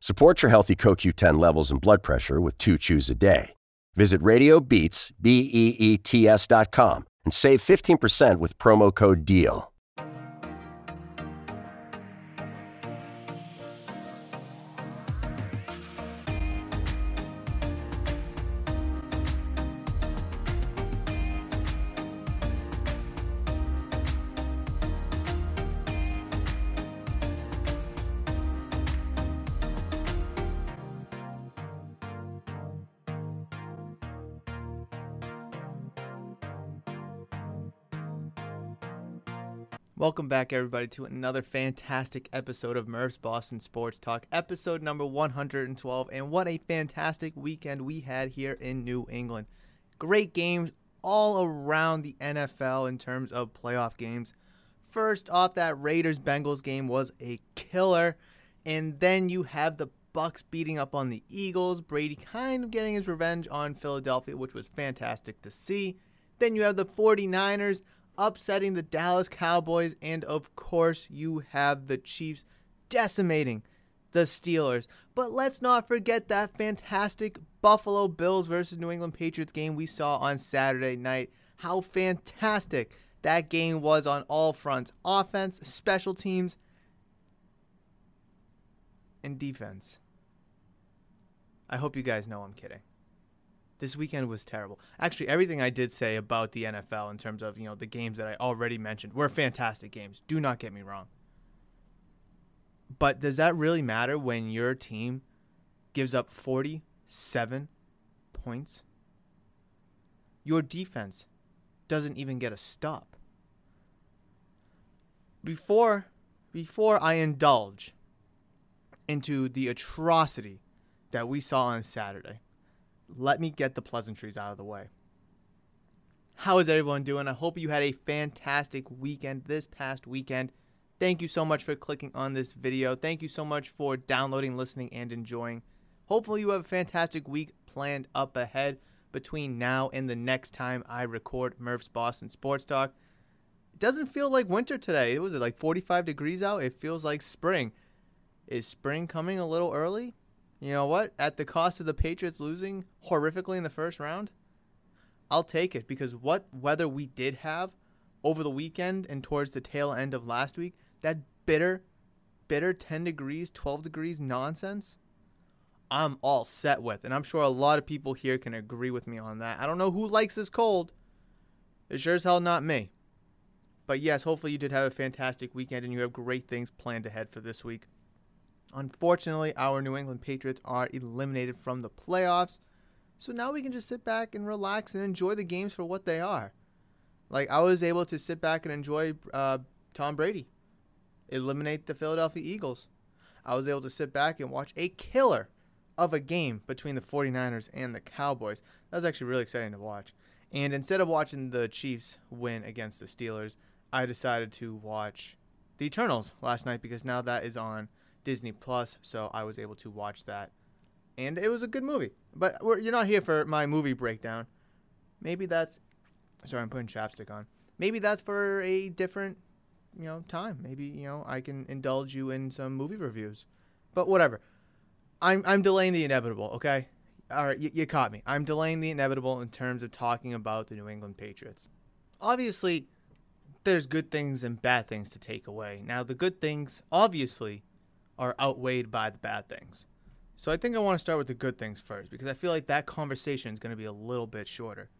Support your healthy CoQ10 levels and blood pressure with two chews a day. Visit RadioBeets, B-E-E-T-S dot com and save 15% with promo code DEAL. Welcome back, everybody, to another fantastic episode of Murph's Boston Sports Talk, episode number 112. And what a fantastic weekend we had here in New England. Great games all around the NFL in terms of playoff games. First off, that Raiders Bengals game was a killer. And then you have the Bucs beating up on the Eagles, Brady kind of getting his revenge on Philadelphia, which was fantastic to see. Then you have the 49ers upsetting the Dallas Cowboys, and of course, you have the Chiefs decimating the Steelers. But let's not forget that fantastic Buffalo Bills versus New England Patriots game we saw on Saturday night. How fantastic that game was on all fronts offense, special teams, and defense. I hope you guys know I'm kidding this weekend was terrible. Actually, everything I did say about the NFL in terms of, you know, the games that I already mentioned were fantastic games. Do not get me wrong. But does that really matter when your team gives up 47 points? Your defense doesn't even get a stop. Before before I indulge into the atrocity that we saw on Saturday, let me get the pleasantries out of the way. How is everyone doing? I hope you had a fantastic weekend this past weekend. Thank you so much for clicking on this video. Thank you so much for downloading, listening, and enjoying. Hopefully, you have a fantastic week planned up ahead between now and the next time I record Murph's Boston Sports Talk. It doesn't feel like winter today. It was like 45 degrees out. It feels like spring. Is spring coming a little early? You know what? At the cost of the Patriots losing horrifically in the first round, I'll take it because what weather we did have over the weekend and towards the tail end of last week, that bitter, bitter 10 degrees, 12 degrees nonsense, I'm all set with. And I'm sure a lot of people here can agree with me on that. I don't know who likes this cold. It's sure as hell not me. But yes, hopefully you did have a fantastic weekend and you have great things planned ahead for this week. Unfortunately, our New England Patriots are eliminated from the playoffs. So now we can just sit back and relax and enjoy the games for what they are. Like I was able to sit back and enjoy uh, Tom Brady eliminate the Philadelphia Eagles. I was able to sit back and watch a killer of a game between the 49ers and the Cowboys. That was actually really exciting to watch. And instead of watching the Chiefs win against the Steelers, I decided to watch the Eternals last night because now that is on Disney Plus, so I was able to watch that, and it was a good movie. But you're not here for my movie breakdown. Maybe that's sorry, I'm putting chapstick on. Maybe that's for a different, you know, time. Maybe you know I can indulge you in some movie reviews, but whatever. I'm I'm delaying the inevitable. Okay, all right, you, you caught me. I'm delaying the inevitable in terms of talking about the New England Patriots. Obviously, there's good things and bad things to take away. Now, the good things, obviously, are outweighed by the bad things. So I think I want to start with the good things first because I feel like that conversation is going to be a little bit shorter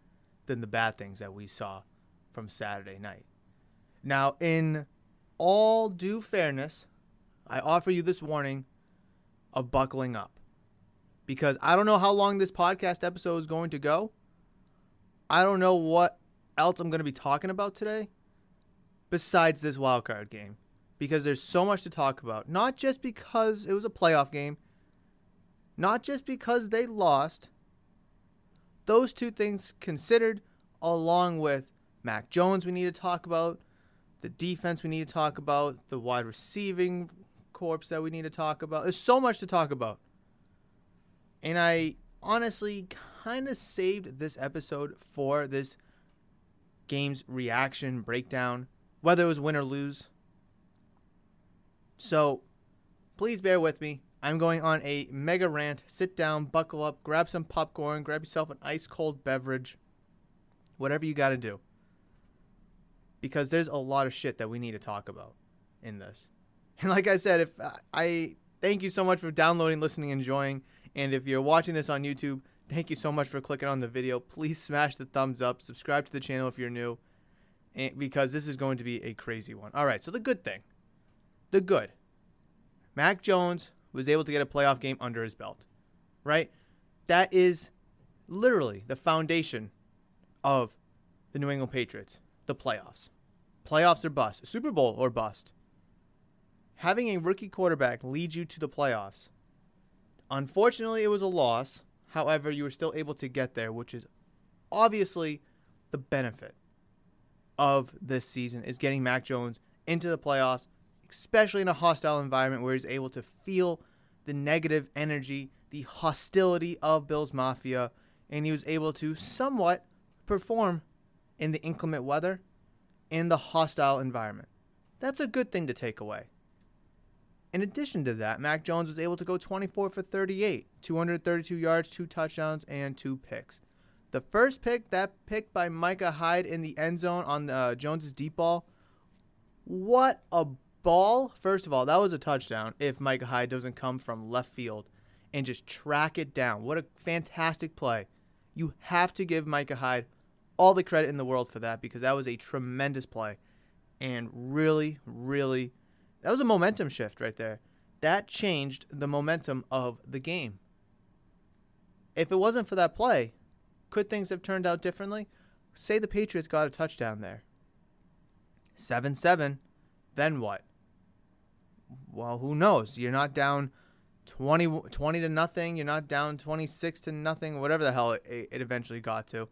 than the bad things that we saw from Saturday night. Now, in all due fairness, I offer you this warning of buckling up because I don't know how long this podcast episode is going to go. I don't know what else I'm going to be talking about today. besides this wild card game because there's so much to talk about. Not just because it was a playoff game, not just because they lost. Those two things considered, along with Mac Jones, we need to talk about, the defense we need to talk about, the wide receiving corps that we need to talk about. There's so much to talk about. And I honestly kind of saved this episode for this game's reaction breakdown, whether it was win or lose. So please bear with me. I'm going on a mega rant. Sit down, buckle up, grab some popcorn, grab yourself an ice cold beverage, whatever you got to do. Because there's a lot of shit that we need to talk about in this. And like I said, if uh, I thank you so much for downloading, listening, enjoying, and if you're watching this on YouTube, thank you so much for clicking on the video. Please smash the thumbs up, subscribe to the channel if you're new, and, because this is going to be a crazy one. All right, so the good thing, the good, Mac Jones was able to get a playoff game under his belt, right? That is literally the foundation of the New England Patriots, the playoffs. Playoffs or bust, Super Bowl or bust. Having a rookie quarterback lead you to the playoffs. Unfortunately, it was a loss. However, you were still able to get there, which is obviously the benefit of this season is getting Mac Jones into the playoffs especially in a hostile environment where he's able to feel the negative energy, the hostility of Bills Mafia, and he was able to somewhat perform in the inclement weather in the hostile environment. That's a good thing to take away. In addition to that, Mac Jones was able to go 24 for 38, 232 yards, two touchdowns, and two picks. The first pick, that pick by Micah Hyde in the end zone on uh, Jones's deep ball, what a ball, first of all, that was a touchdown if Micah Hyde doesn't come from left field and just track it down. What a fantastic play. You have to give Micah Hyde all the credit in the world for that because that was a tremendous play. And really, really, that was a momentum shift right there. That changed the momentum of the game. If it wasn't for that play, could things have turned out differently? Say the Patriots got a touchdown there. 7 7. Then what? Well, who knows? You're not down 20, 20 to nothing. You're not down 26 to nothing, whatever the hell it, it eventually got to.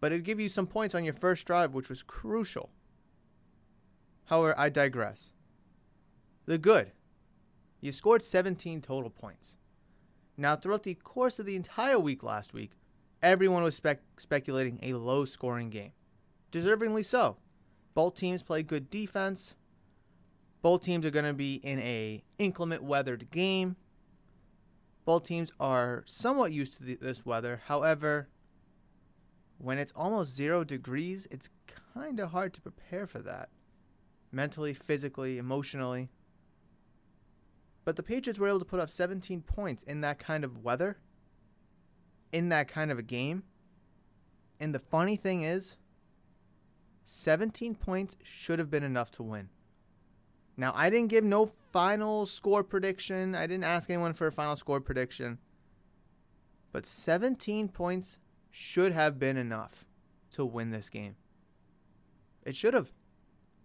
But it'd give you some points on your first drive, which was crucial. However, I digress. The good. You scored 17 total points. Now, throughout the course of the entire week last week, everyone was spec- speculating a low scoring game. Deservingly so. Both teams play good defense. Both teams are going to be in a inclement weathered game. Both teams are somewhat used to the, this weather. However, when it's almost zero degrees, it's kind of hard to prepare for that. Mentally, physically, emotionally. But the Patriots were able to put up 17 points in that kind of weather, in that kind of a game. And the funny thing is, 17 points should have been enough to win. Now, I didn't give no final score prediction. I didn't ask anyone for a final score prediction. But 17 points should have been enough to win this game. It should have.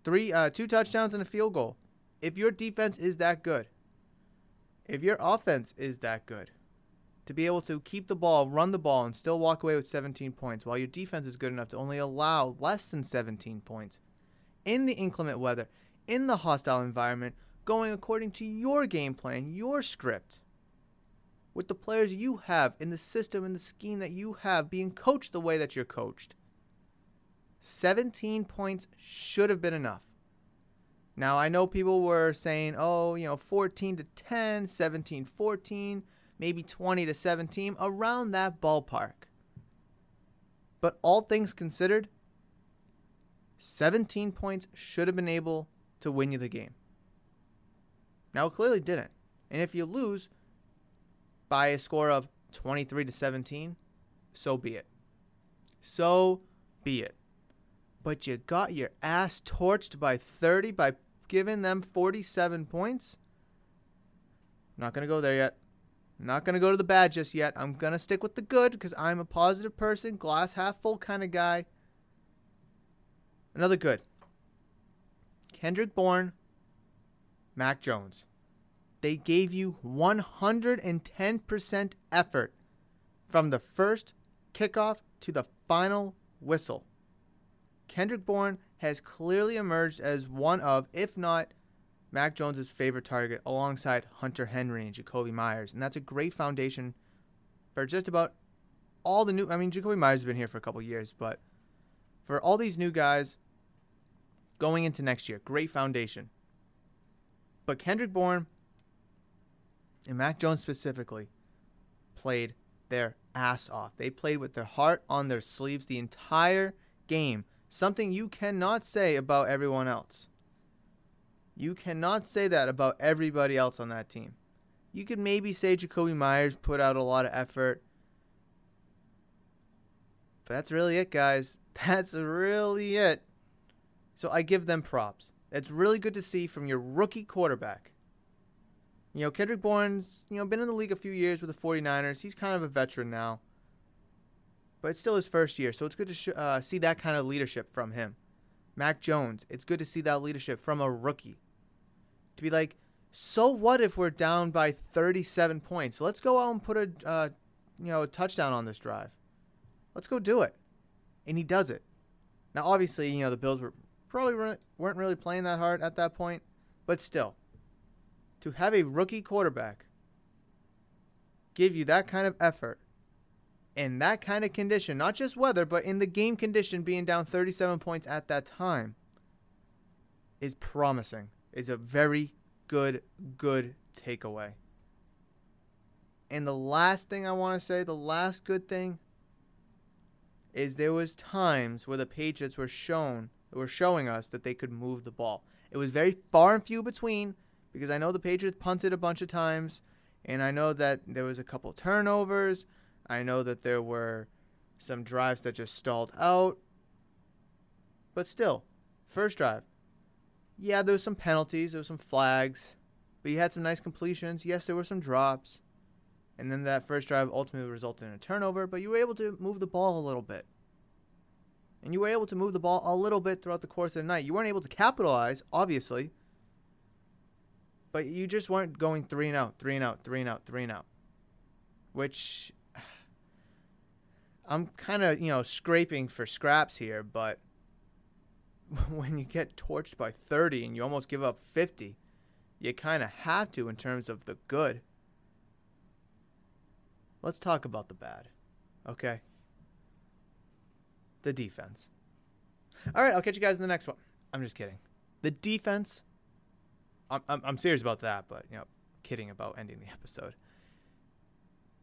Three uh, two touchdowns and a field goal. If your defense is that good, if your offense is that good, to be able to keep the ball, run the ball, and still walk away with 17 points, while your defense is good enough to only allow less than 17 points in the inclement weather, in the hostile environment, going according to your game plan, your script, with the players you have in the system and the scheme that you have, being coached the way that you're coached. 17 points should have been enough. Now, I know people were saying, oh, you know, 14 to 10, 17 14, maybe 20 to 17, around that ballpark. But all things considered, 17 points should have been able to win you the game. Now, it clearly didn't. And if you lose by a score of 23 to 17, so be it. So be it. But you got your ass torched by 30 by giving them 47 points. Not going to go there yet. Not going to go to the bad just yet. I'm going to stick with the good because I'm a positive person, glass half full kind of guy. Another good. Kendrick Bourne, Mac Jones. They gave you 110% effort from the first kickoff to the final whistle. Kendrick Bourne has clearly emerged as one of, if not Mac Jones's favorite target alongside Hunter Henry and Jakobi Meyers. And that's a great foundation for just about all the new I mean Jakobi Meyers has been here for a couple years, but for all these new guys going into next year, great foundation. But Kendrick Bourne and Mac Jones specifically played their ass off. They played with their heart on their sleeves the entire game, something you cannot say about everyone else. You cannot say that about everybody else on that team. You could maybe say Jakobi Meyers put out a lot of effort. But that's really it, guys. That's really it. So I give them props. It's really good to see from your rookie quarterback. You know, Kendrick Bourne's, you know, been in the league a few years with the 49ers. He's kind of a veteran now. But it's still his first year, so it's good to sh- uh, see that kind of leadership from him. Mac Jones, it's good to see that leadership from a rookie. To be like, so what if we're down by 37 points? Let's go out and put a uh, you know a touchdown on this drive. Let's go do it, and he does it. Now, obviously, you know the Bills were probably weren't really playing that hard at that point, but still, to have a rookie quarterback give you that kind of effort in that kind of condition, not just weather, but in the game condition, being down 37 points at that time, is promising. Is a very good, good takeaway. And the last thing I want to say, the last good thing, is there was times where the Patriots were shown were showing us that they could move the ball. It was very far and few between because I know the Patriots punted a bunch of times, and I know that there was a couple turnovers. I know that there were some drives that just stalled out. But still, first drive, yeah, there was some penalties, there was some flags, but you had some nice completions. Yes, there were some drops. And then that first drive ultimately resulted in a turnover, but you were able to move the ball a little bit. And you were able to move the ball a little bit throughout the course of the night. You weren't able to capitalize, obviously, but you just weren't going three and out, three and out, three and out, three and out. Which I'm kind of, you know, scraping for scraps here, but when you get torched by 30 and you almost give up 50, you kind of have to in terms of the good. Let's talk about the bad, okay? The defense. All right, I'll catch you guys in the next one. I'm just kidding. The defense. I'm, I'm, I'm serious about that, but, you know, kidding about ending the episode.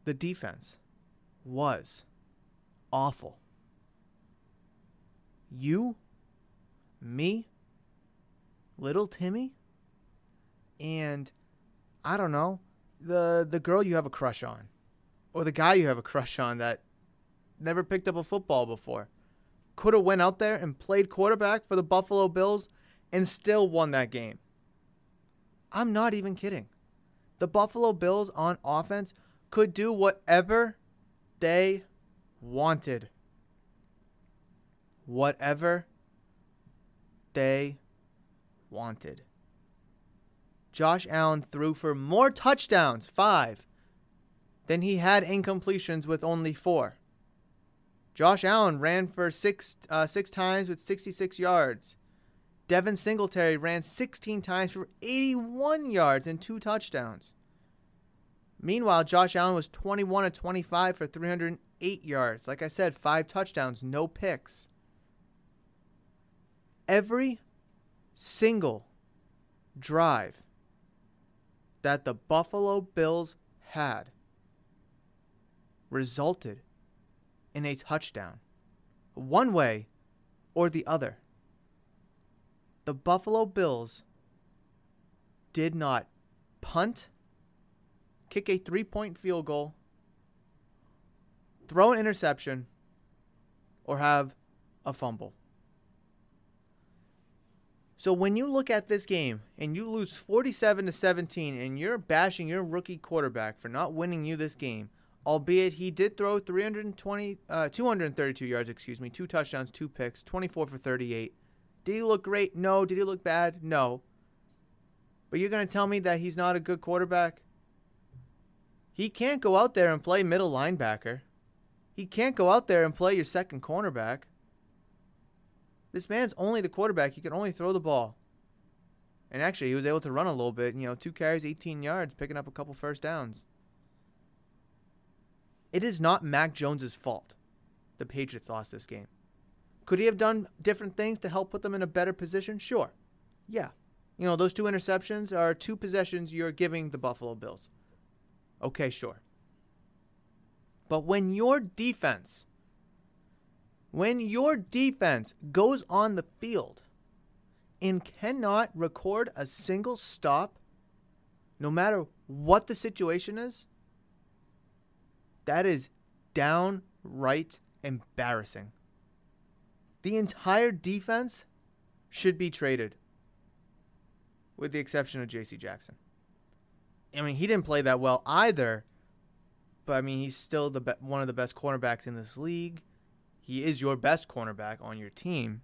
The defense was awful. You me, little Timmy, and I don't know, the the girl you have a crush on or the guy you have a crush on that never picked up a football before could have went out there and played quarterback for the Buffalo Bills and still won that game. I'm not even kidding. The Buffalo Bills on offense could do whatever they wanted. Whatever they wanted. Josh Allen threw for more touchdowns, five, than he had incompletions with only four. Josh Allen ran for six uh, six times with 66 yards. Devin Singletary ran 16 times for 81 yards and two touchdowns. Meanwhile, Josh Allen was 21 of 25 for 308 yards. Like I said, five touchdowns, no picks every single drive that the Buffalo Bills had resulted in a touchdown, one way or the other. The Buffalo Bills did not punt, kick a three point field goal, throw an interception, or have a fumble. So when you look at this game and you lose 47 to 17 and you're bashing your rookie quarterback for not winning you this game, albeit he did throw 320 uh, 232 yards, excuse me, two touchdowns, two picks, 24 for 38, Did he look great? No. Did he look bad? No. But you're going to tell me that he's not a good quarterback? He can't go out there and play middle linebacker. He can't go out there and play your second cornerback. This man's only the quarterback. He can only throw the ball. And actually, he was able to run a little bit. You know, two carries, 18 yards, picking up a couple first downs. It is not Mac Jones's fault the Patriots lost this game. Could he have done different things to help put them in a better position? Sure. Yeah. You know, those two interceptions are two possessions you're giving the Buffalo Bills. Okay, sure. But when your defense, when your defense goes on the field and cannot record a single stop, no matter what the situation is, that is downright embarrassing. The entire defense should be traded, with the exception of J.C. Jackson. I mean, he didn't play that well either, but I mean, he's still the be- one of the best cornerbacks in this league. He is your best cornerback on your team.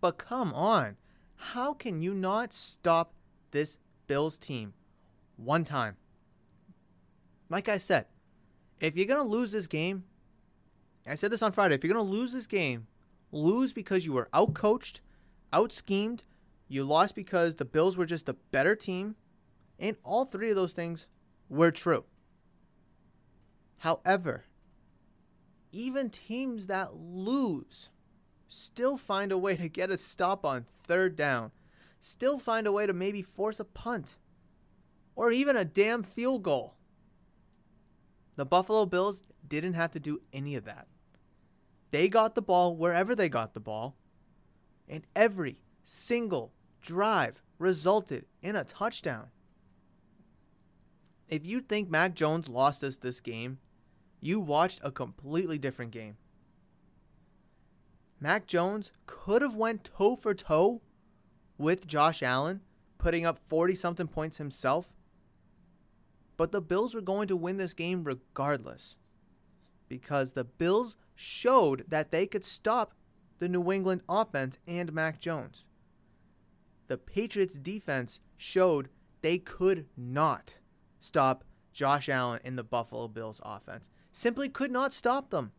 But come on, how can you not stop this Bills team one time? Like I said, if you're going to lose this game, I said this on Friday, if you're going to lose this game, lose because you were outcoached, out schemed, you lost because the Bills were just a better team, and all three of those things were true. However, even teams that lose still find a way to get a stop on third down, still find a way to maybe force a punt or even a damn field goal. The Buffalo Bills didn't have to do any of that. They got the ball wherever they got the ball, and every single drive resulted in a touchdown. If you think Mac Jones lost us this game, you watched a completely different game. Mac Jones could have went toe for toe with Josh Allen, putting up 40 something points himself. But the Bills were going to win this game regardless because the Bills showed that they could stop the New England offense and Mac Jones. The Patriots defense showed they could not stop Josh Allen in the Buffalo Bills offense. Simply could not stop them.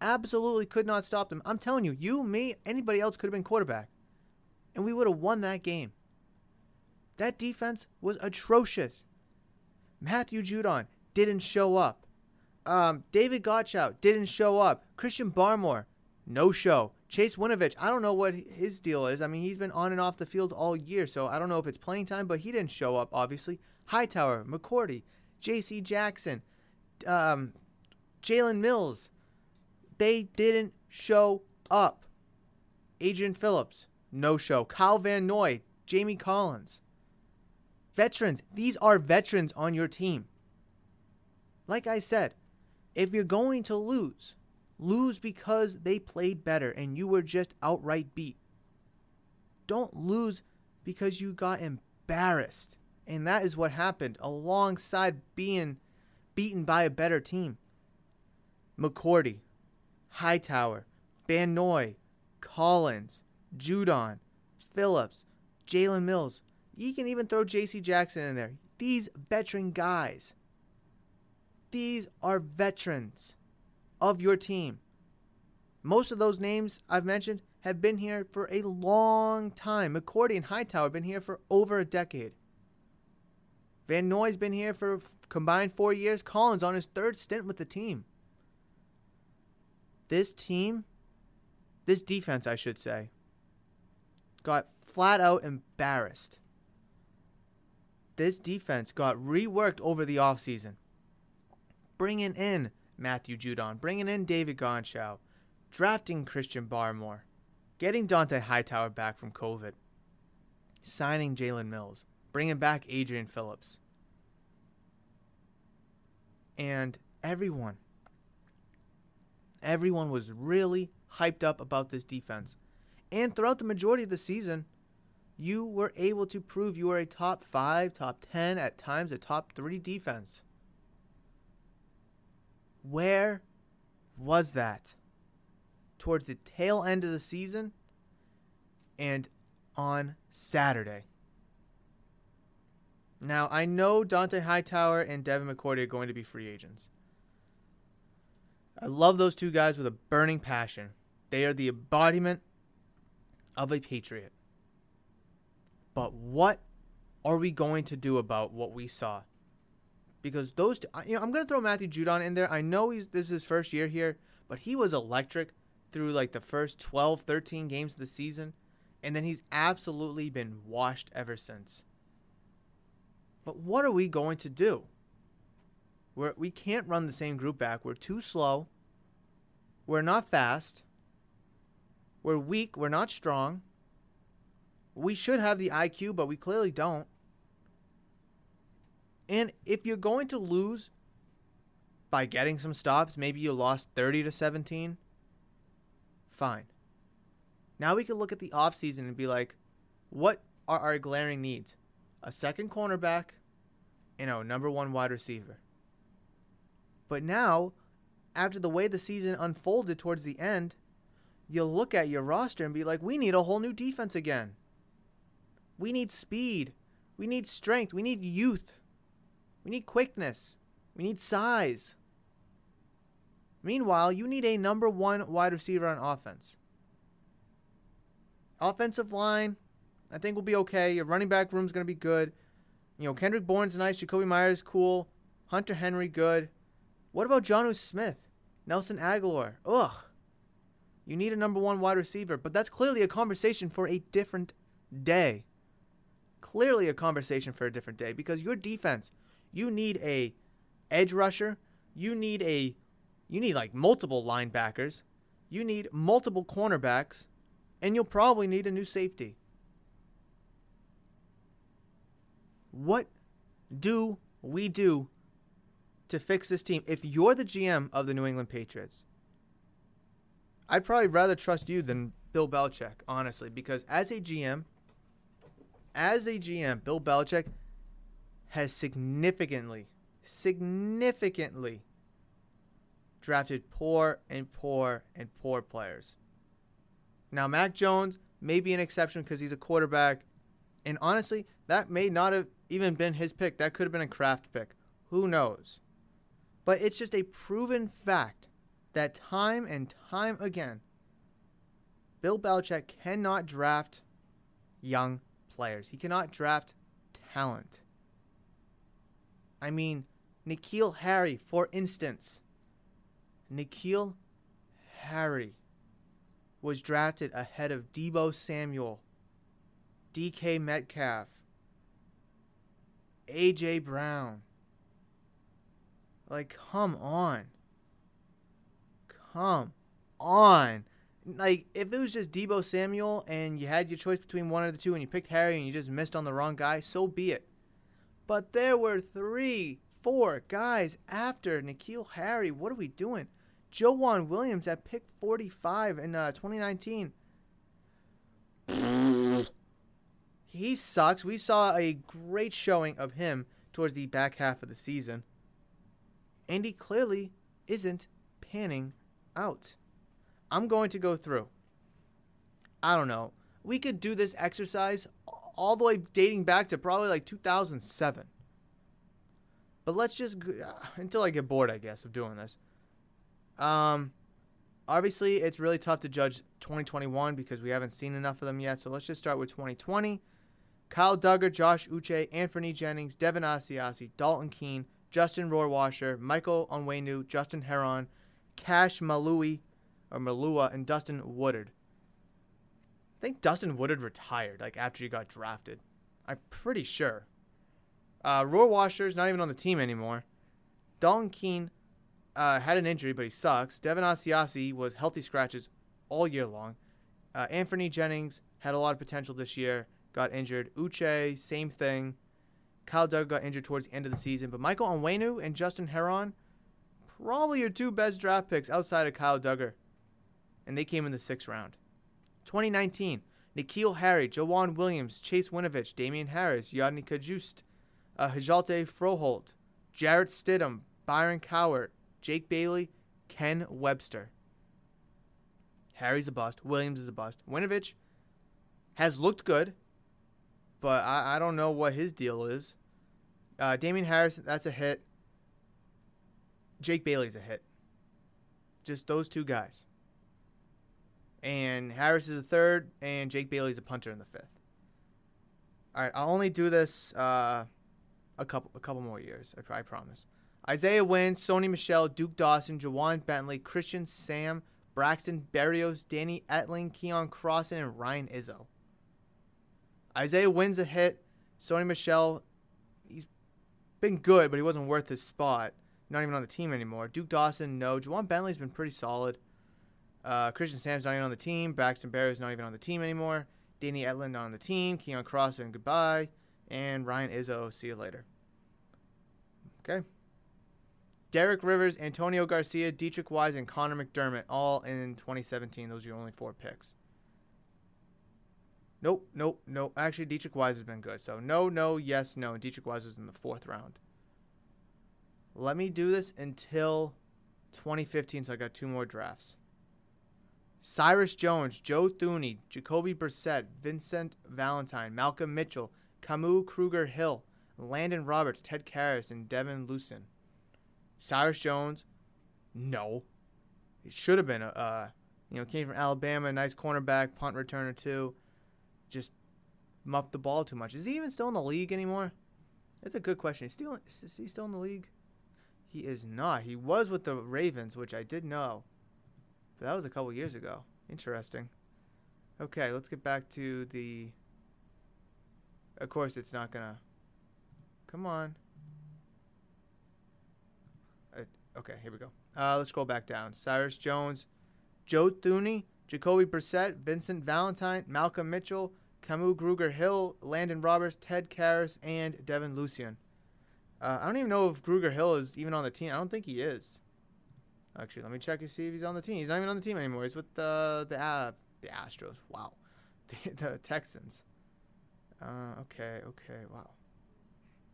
Absolutely could not stop them. I'm telling you, you, me, anybody else could have been quarterback. And we would have won that game. That defense was atrocious. Matthew Judon didn't show up. Um, David Godchaux didn't show up. Christian Barmore, no show. Chase Winovich, I don't know what his deal is. I mean, he's been on and off the field all year, so I don't know if it's playing time, but he didn't show up, obviously. Hightower, McCourty, J.C. Jackson, um, Jalen Mills, they didn't show up. Adrian Phillips, no show. Kyle Van Noy, Jamie Collins. Veterans, these are veterans on your team. Like I said, if you're going to lose, lose because they played better and you were just outright beat. Don't lose because you got embarrassed. And that is what happened alongside being beaten by a better team. McCourty, Hightower, Van Collins, Judon, Phillips, Jalen Mills. You can even throw J.C. Jackson in there. These veteran guys these are veterans of your team. Most of those names I've mentioned have been here for a long time. McCourty and Hightower have been here for over a decade. Van Noy's been here for combined four years. Collins on his third stint with the team. This team, this defense, I should say, got flat out embarrassed. This defense got reworked over the offseason bringing in Matthew Judon, bringing in David Godchaux, drafting Christian Barmore, getting Dont'a Hightower back from COVID, signing Jalen Mills, bringing back Adrian Phillips. And everyone, everyone was really hyped up about this defense. And throughout the majority of the season, you were able to prove you were a top five, top 10, at times a top three defense. Where was that? Towards the tail end of the season, and on Saturday. Now, I know Dont'a Hightower and Devin McCourty are going to be free agents. I love those two guys with a burning passion. They are the embodiment of a Patriot. But what are we going to do about what we saw? Because those two, you know, I'm going to throw Matthew Judon in there. I know he's this is his first year here, but he was electric through like the first 12, 13 games of the season, and then he's absolutely been washed ever since. But what are we going to do? We're, we can't run the same group back. We're too slow. We're not fast. We're weak. We're not strong. We should have the IQ, but we clearly don't. And if you're going to lose by getting some stops, maybe you lost 30 to 17, fine. Now we can look at the offseason and be like, what are our glaring needs? A second cornerback and a number one wide receiver. But now, after the way the season unfolded towards the end, you'll look at your roster and be like, we need a whole new defense again. We need speed. We need strength. We need youth. We need quickness. We need size. Meanwhile, you need a number one wide receiver on offense. Offensive line, I think will be okay. Your running back room is going to be good. You know, Kendrick Bourne's nice. Jakobi Meyers, cool. Hunter Henry, good. What about Jonnu Smith? Nelson Agholor? Ugh. You need a number one wide receiver, but that's clearly a conversation for a different day. Clearly a conversation for a different day because your defense, you need a edge rusher, you need a you need like multiple linebackers, you need multiple cornerbacks, and you'll probably need a new safety. What do we do to fix this team? If you're the GM of the New England Patriots, I'd probably rather trust you than Bill Belichick, honestly, because as a GM, as a GM, Bill Belichick has significantly, significantly drafted poor and poor and poor players. Now, Mac Jones may be an exception because he's a quarterback. And honestly, that may not have even been his pick. That could have been a Kraft pick. Who knows? But it's just a proven fact that time and time again, Bill Belichick cannot draft young players. He cannot draft talent. I mean, N'Keal Harry, for instance. N'Keal Harry was drafted ahead of Deebo Samuel, DK Metcalf, AJ Brown. Like, come on. Come on. Like, if it was just Deebo Samuel and you had your choice between one of the two and you picked Harry and you just missed on the wrong guy, so be it. But there were three, four guys after N'Keal Harry. What are we doing? Joejuan Williams at pick 45 in uh, 2019. he sucks. We saw a great showing of him towards the back half of the season. And he clearly isn't panning out. I'm going to go through. I don't know. We could do this exercise all the way dating back to probably like 2007. But let's just uh, until I get bored, I guess, of doing this. Um, obviously, it's really tough to judge 2021 because we haven't seen enough of them yet. So let's just start with 2020. Kyle Dugger, Josh Uche, Anthony Jennings, Devin Asiasi, Dalton Keene, Justin Rohrwasser, Michael Onwenu, Justin Herron, Cash Malui, or Malua, and Dustin Woodard. I think Dustin Woodard retired like after he got drafted. I'm pretty sure. Uh, Rohrwasser is not even on the team anymore. Dalton Keene uh, had an injury, but he sucks. Devin Asiasi was healthy scratches all year long. Uh, Anthony Jennings had a lot of potential this year, got injured. Uche, same thing. Kyle Dugger got injured towards the end of the season. But Michael Onwenu and Justin Herron, probably your two best draft picks outside of Kyle Dugger. And they came in the sixth round. 2019, N'Keal Harry, Joejuan Williams, Chase Winovich, Damien Harris, Yodny Cajuste, uh, Hjalte Froholdt, Jarrett Stidham, Byron Cowart, Jake Bailey, Ken Webster. Harry's a bust. Williams is a bust. Winovich has looked good, but I, I don't know what his deal is. Uh, Damien Harris, that's a hit. Jake Bailey's a hit. Just those two guys. And Harris is a third, and Jake Bailey's a punter in the fifth. All right, I'll only do this uh, a couple a couple more years. I, I promise. Isaiah Wynns, Sony Michel, Duke Dawson, Ja'Whaun Bentley, Christian Sam, Braxton Berrios, Danny Etling, Keion Crossen, and Ryan Izzo. Isaiah Wynn's a hit. Sony Michel, he's been good, but he wasn't worth his spot. Not even on the team anymore. Duke Dawson, no. Ja'Whaun Bentley's been pretty solid. Uh, Christian Sam's not even on the team. Braxton Berrios not even on the team anymore. Danny Etling not on the team. Keion Crossen, goodbye. And Ryan Izzo, see you later. Okay. Derek Rivers, Antonio Garcia, Deatrich Wise, and Connor McDermott, all in 2017. Those are your only four picks. Nope, nope, nope. Actually, Deatrich Wise has been good. So no, no, yes, no. Deatrich Wise was in the fourth round. Let me do this until 2015, so I got two more drafts. Cyrus Jones, Joe Thuney, Jacoby Brissett, Vincent Valentine, Malcolm Mitchell, Kamu Grugier-Hill, Landon Roberts, Ted Karras, and Devin Lucien. Cyrus Jones, no. He should have been a, uh, you know, came from Alabama, nice cornerback, punt returner too. Just muffed the ball too much. Is he even still in the league anymore? That's a good question. Is, still, is he still in the league? He is not. He was with the Ravens, which I did know. But that was a couple years ago. Interesting. Okay, let's get back to the. Of course, it's not gonna. Come on. Okay, here we go. Uh, let's scroll back down. Cyrus Jones, Joe Thuney, Jacoby Brissett, Vincent Valentine, Malcolm Mitchell, Kamu Grugier-Hill, Landon Roberts, Ted Karras, and Devin Lucien. Uh, I don't even know if Grugier-Hill is even on the team. I don't think he is. Actually, let me check to see if he's on the team. He's not even on the team anymore. He's with the the uh, the Astros. Wow, the, the Texans. Uh, okay, okay, wow.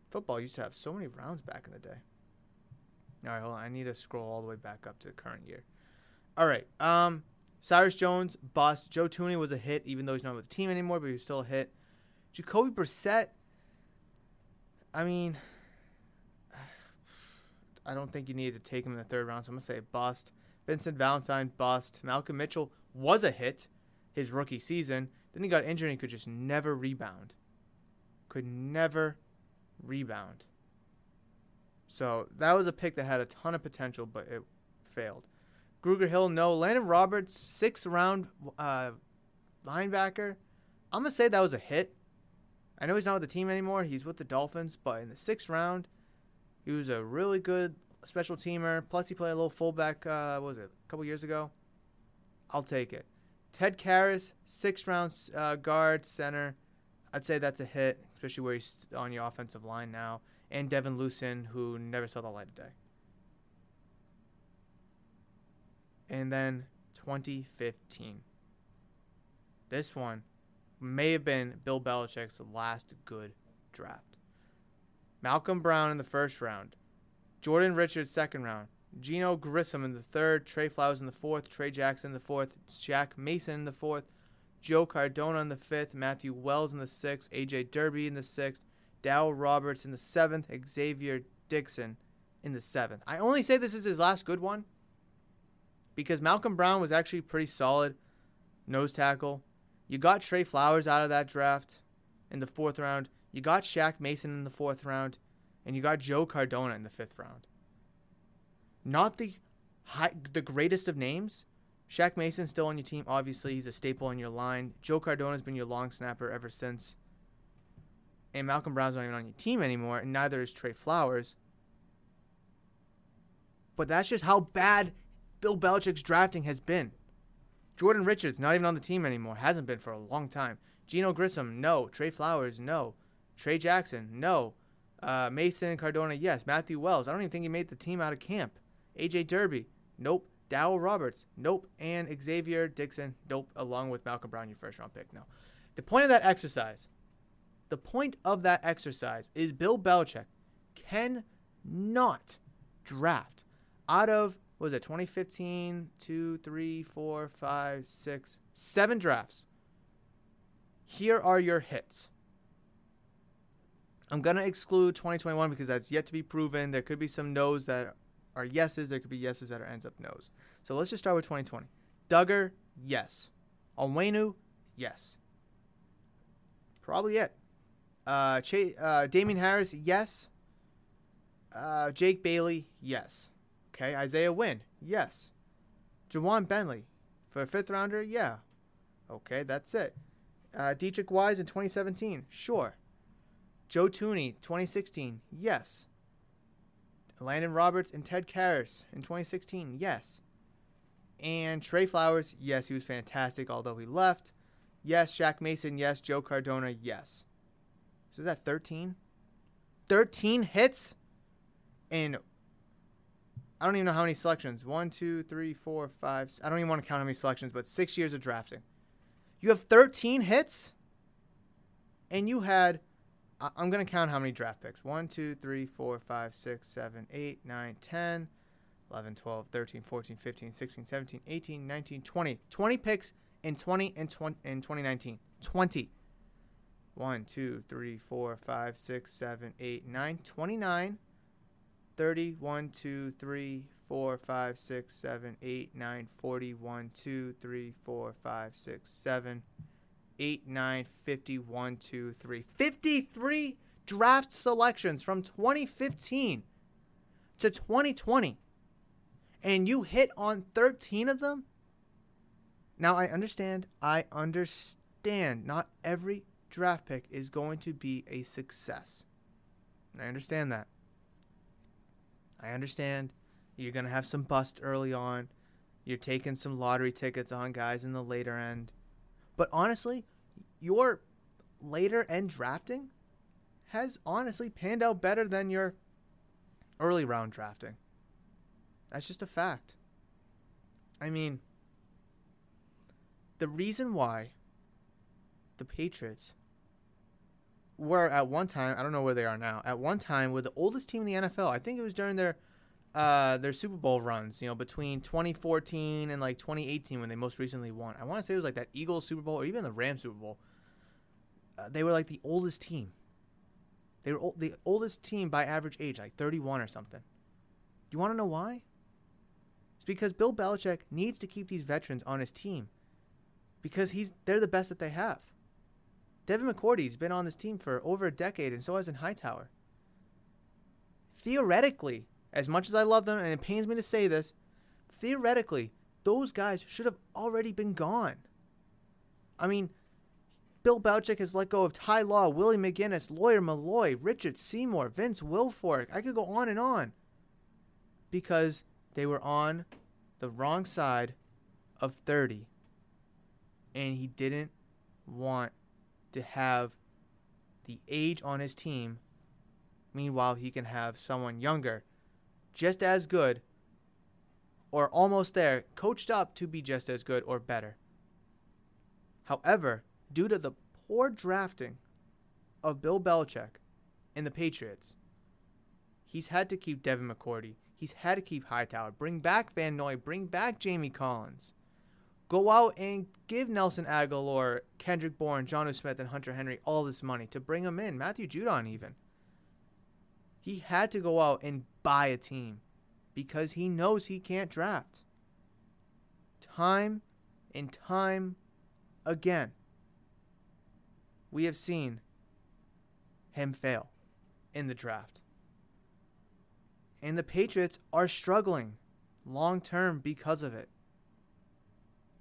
Football used to have so many rounds back in the day. All right, hold on. I need to scroll all the way back up to the current year. All right. Um, Cyrus Jones, bust. Joe Thuney was a hit, even though he's not with the team anymore, but he was still a hit. Jacoby Brissett, I mean, I don't think you needed to take him in the third round, so I'm going to say bust. Vincent Valentine, bust. Malcolm Mitchell was a hit his rookie season. Then he got injured and he could just never rebound. Could never rebound. So that was a pick that had a ton of potential, but it failed. Grugier-Hill, no. Landon Roberts, sixth round uh, linebacker. I'm gonna say that was a hit. I know he's not with the team anymore. He's with the Dolphins, but in the sixth round, he was a really good special teamer. Plus, he played a little fullback. Uh, what was it? A couple years ago. I'll take it. Ted Karras, sixth round uh, guard center. I'd say that's a hit, especially where he's on your offensive line now and Devin Lucien, who never saw the light of day. And then 2015. This one may have been Bill Belichick's last good draft. Malcolm Brown in the first round, Jordan Richards second round, Geno Grissom in the third, Trey Flowers in the fourth, Tre' Jackson in the fourth, Shaq Mason in the fourth, Joe Cardona in the fifth, Matthew Wells in the sixth, AJ Derby in the sixth, Dow Roberts in the seventh, Xzavier Dickson in the seventh. I only say this is his last good one because Malcolm Brown was actually pretty solid nose tackle. You got Trey Flowers out of that draft in the fourth round. You got Shaq Mason in the fourth round, and you got Joe Cardona in the fifth round. Not the high, the greatest of names. Shaq Mason's still on your team. Obviously, he's a staple on your line. Joe Cardona's been your long snapper ever since and Malcolm Brown's not even on your team anymore, and neither is Trey Flowers. But that's just how bad Bill Belichick's drafting has been. Jordan Richards, not even on the team anymore, hasn't been for a long time. Geno Grissom, no. Trey Flowers, no. Tre' Jackson, no. Uh, Mason and Cardona, yes. Matthew Wells, I don't even think he made the team out of camp. AJ Derby, nope. Dowell Roberts, nope. And Xzavier Dickson, nope. Along with Malcolm Brown, your first round pick, no. The point of that exercise the point of that exercise is Bill Belichick cannot draft out of was it 2015 2 3 4 5 6 7 drafts Here are your hits. I'm going to exclude 2021 because that's yet to be proven. There could be some no's that are yeses. There could be yeses that are ends up no's. So let's just start with 2020. Dugger, yes. Onwenu, yes. Probably it. Uh, Ch- uh, Damien Harris, yes. Uh, Jake Bailey, yes. Okay, Isaiah Wynn, yes. Ja'Whaun Bentley, for a fifth rounder, yeah. Okay, that's it. Uh, Deatrich Wise in 2017, sure. Joe Thuney, 2016, yes. Landon Roberts and Ted Karras in 2016, yes. And Trey Flowers, yes, he was fantastic, although he left. Yes, Shaq Mason, yes. Joe Cardona, yes. So is that 13? 13 hits? And I don't even know how many selections. One, two, three, four, five. I don't even want to count how many selections, but six years of drafting. You have 13 hits, and you had. I'm going to count how many draft picks 1, 2, 3, 4, 5, 6, 7, 8, 9, 10, 11, 12, 13, 14, 15, 16, 17, 18, 19, 20. 20 picks in 20 and 20 in 2019. 20. 1, 2, 3, 4, 5, 6, 7, 8, 9, 29 30, 1, 2, 3, 4, 5, 6, 7, 8, 9, 40, 1, 2, 3, 4, 5, 6, 7, 8, 9, 50, 1, 2, 3. 53 draft selections from 2015 to 2020. And you hit on 13 of them? Now, I understand. I understand. Not every draft pick is going to be a success. I understand that. I understand you're going to have some bust early on. You're taking some lottery tickets on guys in the later end. But honestly, your later end drafting has honestly panned out better than your early round drafting. That's just a fact. I mean, the reason why the Patriots were at one time, I don't know where they are now. At one time, were the oldest team in the NFL. I think it was during their uh, their Super Bowl runs. You know, between 2014 and like 2018 when they most recently won. I want to say it was like that Eagles Super Bowl or even the Rams Super Bowl. Uh, they were like the oldest team. They were the oldest team by average age, like 31 or something. You want to know why? It's because Bill Belichick needs to keep these veterans on his team because he's they're the best that they have. Devin McCourty's been on this team for over a decade, and so has in Hightower. Theoretically, as much as I love them, and it pains me to say this, theoretically, those guys should have already been gone. I mean, Bill Belichick has let go of Ty Law, Willie McGinest, Lawyer Milloy, Richard Seymour, Vince Wilfork. I could go on and on. Because they were on the wrong side of 30. And he didn't want to have the age on his team. Meanwhile, he can have someone younger, just as good, or almost there, coached up to be just as good or better. However, due to the poor drafting of Bill Belichick and the Patriots, he's had to keep Devin McCourty. He's had to keep Hightower, bring back Van Noy, bring back Jamie Collins. Go out and give Nelson Agholor, Kendrick Bourne, Jonnu Smith, and Hunter Henry all this money to bring them in. Matthew Judon, even. He had to go out and buy a team because he knows he can't draft. Time and time again, we have seen him fail in the draft. And the Patriots are struggling long term because of it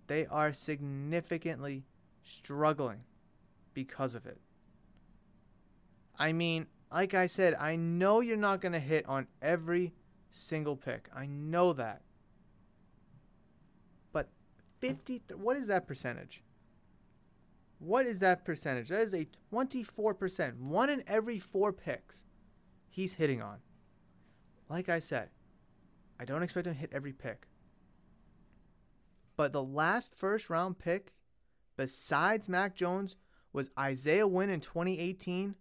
they are significantly struggling because of it. I mean, like I said, I know you're not going to hit on every single pick. I know that. But 50 what is that percentage? What is that percentage? That is a 24%. One in every 4 picks he's hitting on. Like I said, I don't expect him to hit every pick. But the last first round pick, besides Mac Jones, was Isaiah Wynn in 2018.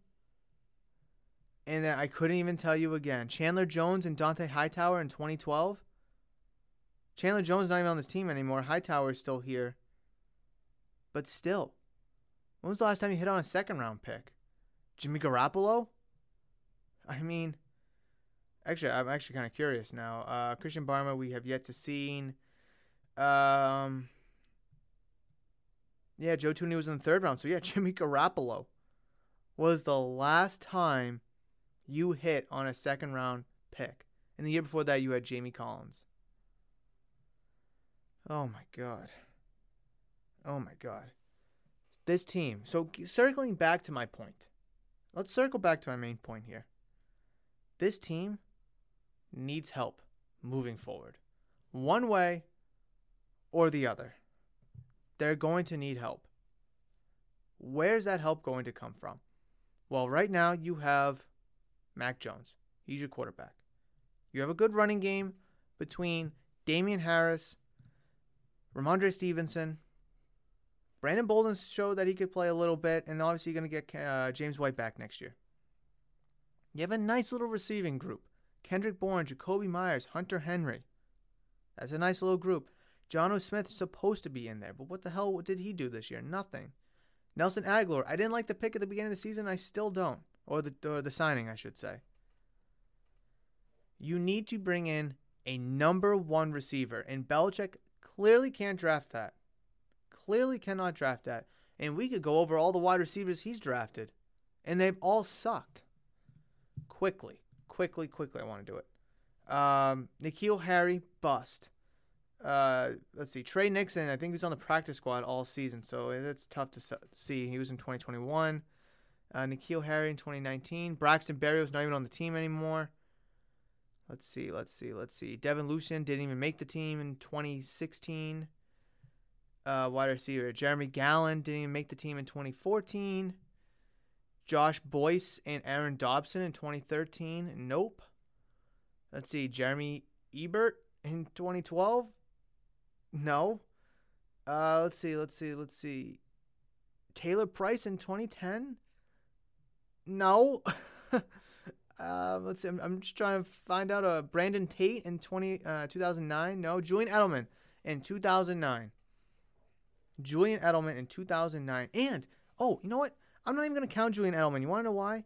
And then I couldn't even tell you again. Chandler Jones and Dont'a Hightower in 2012. Chandler Jones is not even on this team anymore. Hightower is still here. But still, When was the last time you hit on a second round pick? Jimmy Garoppolo? I mean, actually, I'm actually kind of curious now. Uh, Christian Barmore, we have yet to see. Um, yeah, Joe Thuney was in the third round. So, yeah, Jimmy Garoppolo was the last time you hit on a second round pick. And the year before that, you had Jamie Collins. Oh my God. Oh my God. This team. So, circling back to my point, let's circle back to my main point here. This team needs help moving forward, one way or the other. They're going to need help. Where's that help going to come from? Well, right now you have Mac Jones. He's your quarterback. You have a good running game between Damien Harris, Rhamondre Stevenson. Brandon Bolden showed that he could play a little bit, and obviously you're going to get uh, James White back next year. You have a nice little receiving group. Kendrick Bourne, Jakobi Meyers, Hunter Henry. That's a nice little group. Jonnu Smith is supposed to be in there, but what the hell did he do this year? Nothing. Nelson Agholor, I didn't like the pick at the beginning of the season. I still don't, or the or the signing, I should say. You need to bring in a number one receiver, and Belichick clearly can't draft that. Clearly cannot draft that. And we could go over all the wide receivers he's drafted, and they've all sucked. Quickly, quickly, quickly, I want to do it. Um, N'Keal Harry, bust. Uh, let's see, Tre Nixon, I think he was on the practice squad all season, so it's tough to see. He was in 2021. Uh, N'Keal Harry in 2019. Braxton Berrios not even on the team anymore. Let's see, let's see, let's see. Devin Lucien didn't even make the team in 2016. Uh, wide receiver Jeremy Gallon didn't even make the team in 2014. Josh Boyce and Aaron Dobson in 2013. Nope. Let's see. Jeremy Ebert in 2012. No. Uh, let's see. Let's see. Let's see. Taylor Price in 2010. No. Uh, let's see. I'm, I'm, just trying to find out. Uh, Brandon Tate in 20, uh, 2009. No. Julian Edelman in 2009. Julian Edelman in 2009. And, oh, you know what? I'm not even going to count Julian Edelman. You want to know why?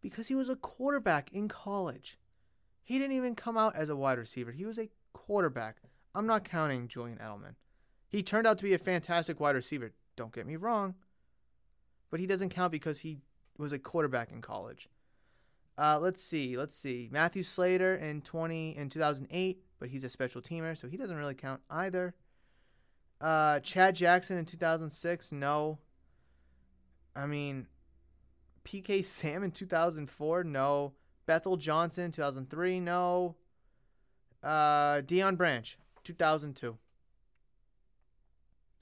Because he was a quarterback in college. He didn't even come out as a wide receiver. He was a quarterback. I'm not counting Julian Edelman. He turned out to be a fantastic wide receiver. Don't get me wrong. But he doesn't count because he was a quarterback in college. Uh, let's see. Let's see. Matthew Slater in 20 in 2008, but he's a special teamer, so he doesn't really count either. Uh, Chad Jackson in 2006, no. I mean, PK Sam in 2004, no. Bethel Johnson 2003, no. Uh, Deion Branch 2002.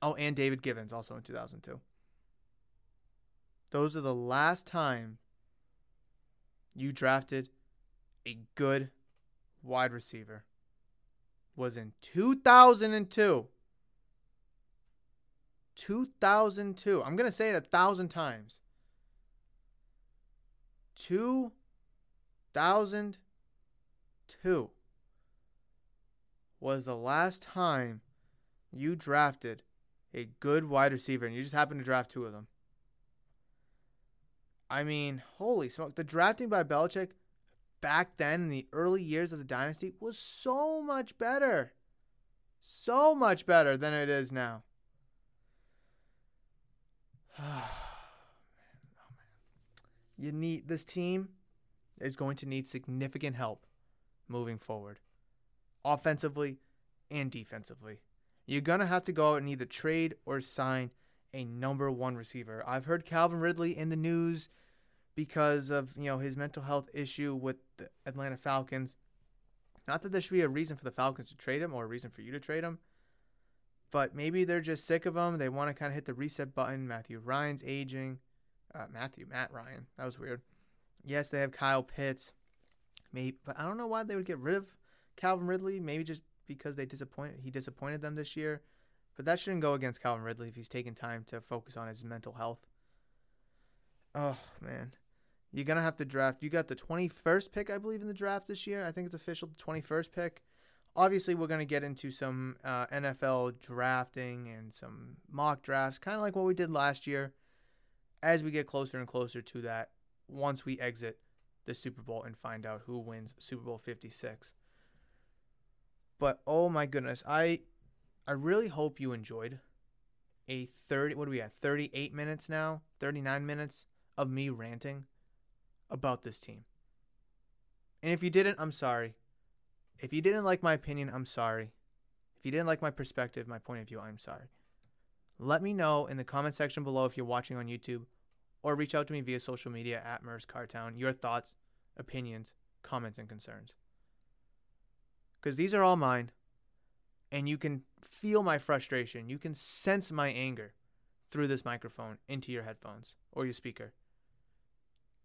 Oh, and David Givens also in 2002. Those are the last time you drafted a good wide receiver was in 2002. 2002. I'm going to say it a thousand times. 2002 was the last time you drafted a good wide receiver and you just happened to draft two of them. I mean, holy smoke. The drafting by Belichick back then in the early years of the dynasty was so much better. So much better than it is now. You need this team is going to need significant help moving forward. Offensively and defensively. You're going to have to go out and either trade or sign a number 1 receiver. I've heard Calvin Ridley in the news because of you know his mental health issue with the Atlanta Falcons. Not that there should be a reason for the Falcons to trade him or a reason for you to trade him, but maybe they're just sick of him. They want to kind of hit the reset button. Matthew Ryan's aging. Uh, Matthew Matt Ryan. That was weird. Yes, they have Kyle Pitts. Maybe, but I don't know why they would get rid of Calvin Ridley. Maybe just because they disappointed. He disappointed them this year. But that shouldn't go against Calvin Ridley if he's taking time to focus on his mental health. Oh man, you're gonna have to draft. You got the 21st pick, I believe, in the draft this year. I think it's official, the 21st pick. Obviously, we're gonna get into some uh, NFL drafting and some mock drafts, kind of like what we did last year. as we get closer and closer to that once we exit the Super Bowl and find out who wins Super Bowl 56. But oh my goodness, I I really hope you enjoyed a 30 what are we at 38 minutes now 39 minutes of me ranting about this team. And if you didn't i'm sorry. If you didn't like my opinion i'm sorry. If you didn't like my perspective my point of view i'm sorry. Let me know in the comment section below if you're watching on youtube or reach out to me via social media at Murs Cartown your thoughts opinions comments and concerns. Because these are all mine and you can feel my frustration. You can sense my anger through this microphone into your headphones or your speaker.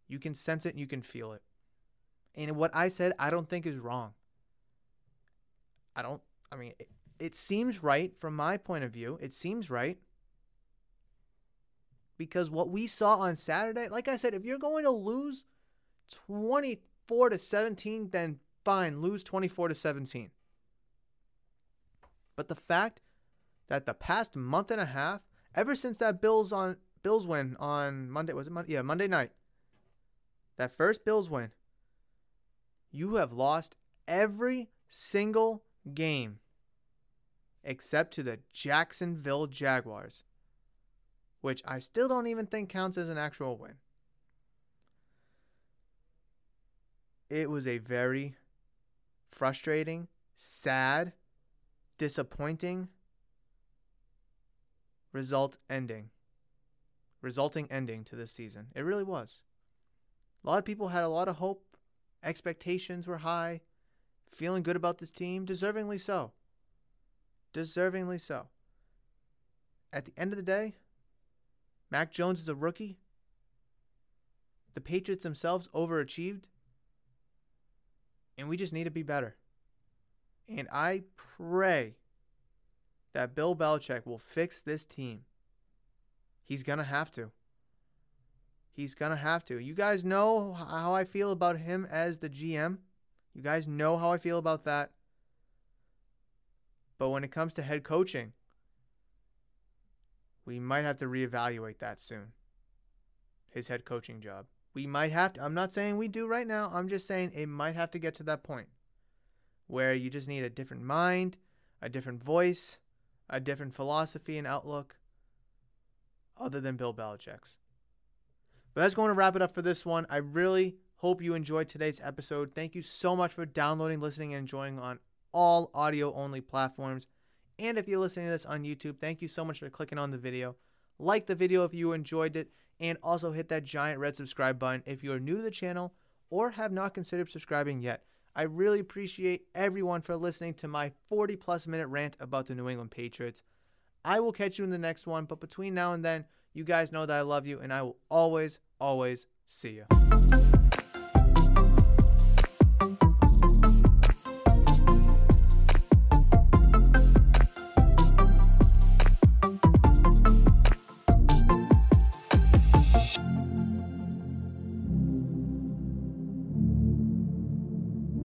You can sense it and you can feel it. And what I said, I don't think is wrong. I don't, I mean, it, it seems right from my point of view. It seems right. Because what we saw on Saturday, like I said, if you're going to lose 24 to 17, then fine, lose 24 to 17. But the fact that the past month and a half, ever since that Bills on Bills win on Monday, was it Monday? Yeah, Monday night. That first Bills win, you have lost every single game except to the Jacksonville Jaguars, which I still don't even think counts as an actual win. It was a very frustrating, sad, disappointing result ending. Resulting ending to this season. It really was. A lot of people had a lot of hope. Expectations were high. Feeling good about this team. Deservingly so. Deservingly so. At the end of the day, Mac Jones is a rookie. The Patriots themselves overachieved. And we just need to be better. And I pray that Bill Belichick will fix this team. He's going to have to. He's going to have to. You guys know how I feel about him as the GM. You guys know how I feel about that. But when it comes to head coaching, we might have to reevaluate that soon. His head coaching job. We might have to. I'm not saying we do right now. I'm just saying it might have to get to that point where you just need a different mind, a different voice, a different philosophy and outlook other than Bill Belichick's. But that's going to wrap it up for this one. I really hope you enjoyed today's episode. Thank you so much for downloading, listening, and enjoying on all audio only platforms. And if you're listening to this on YouTube, thank you so much for clicking on the video. Like the video if you enjoyed it, and also hit that giant red subscribe button if you're new to the channel or have not considered subscribing yet. I really appreciate everyone for listening to my 40 plus minute rant about the New England Patriots. I will catch you in the next one, but between now and then, you guys know that I love you and I will always, always see you.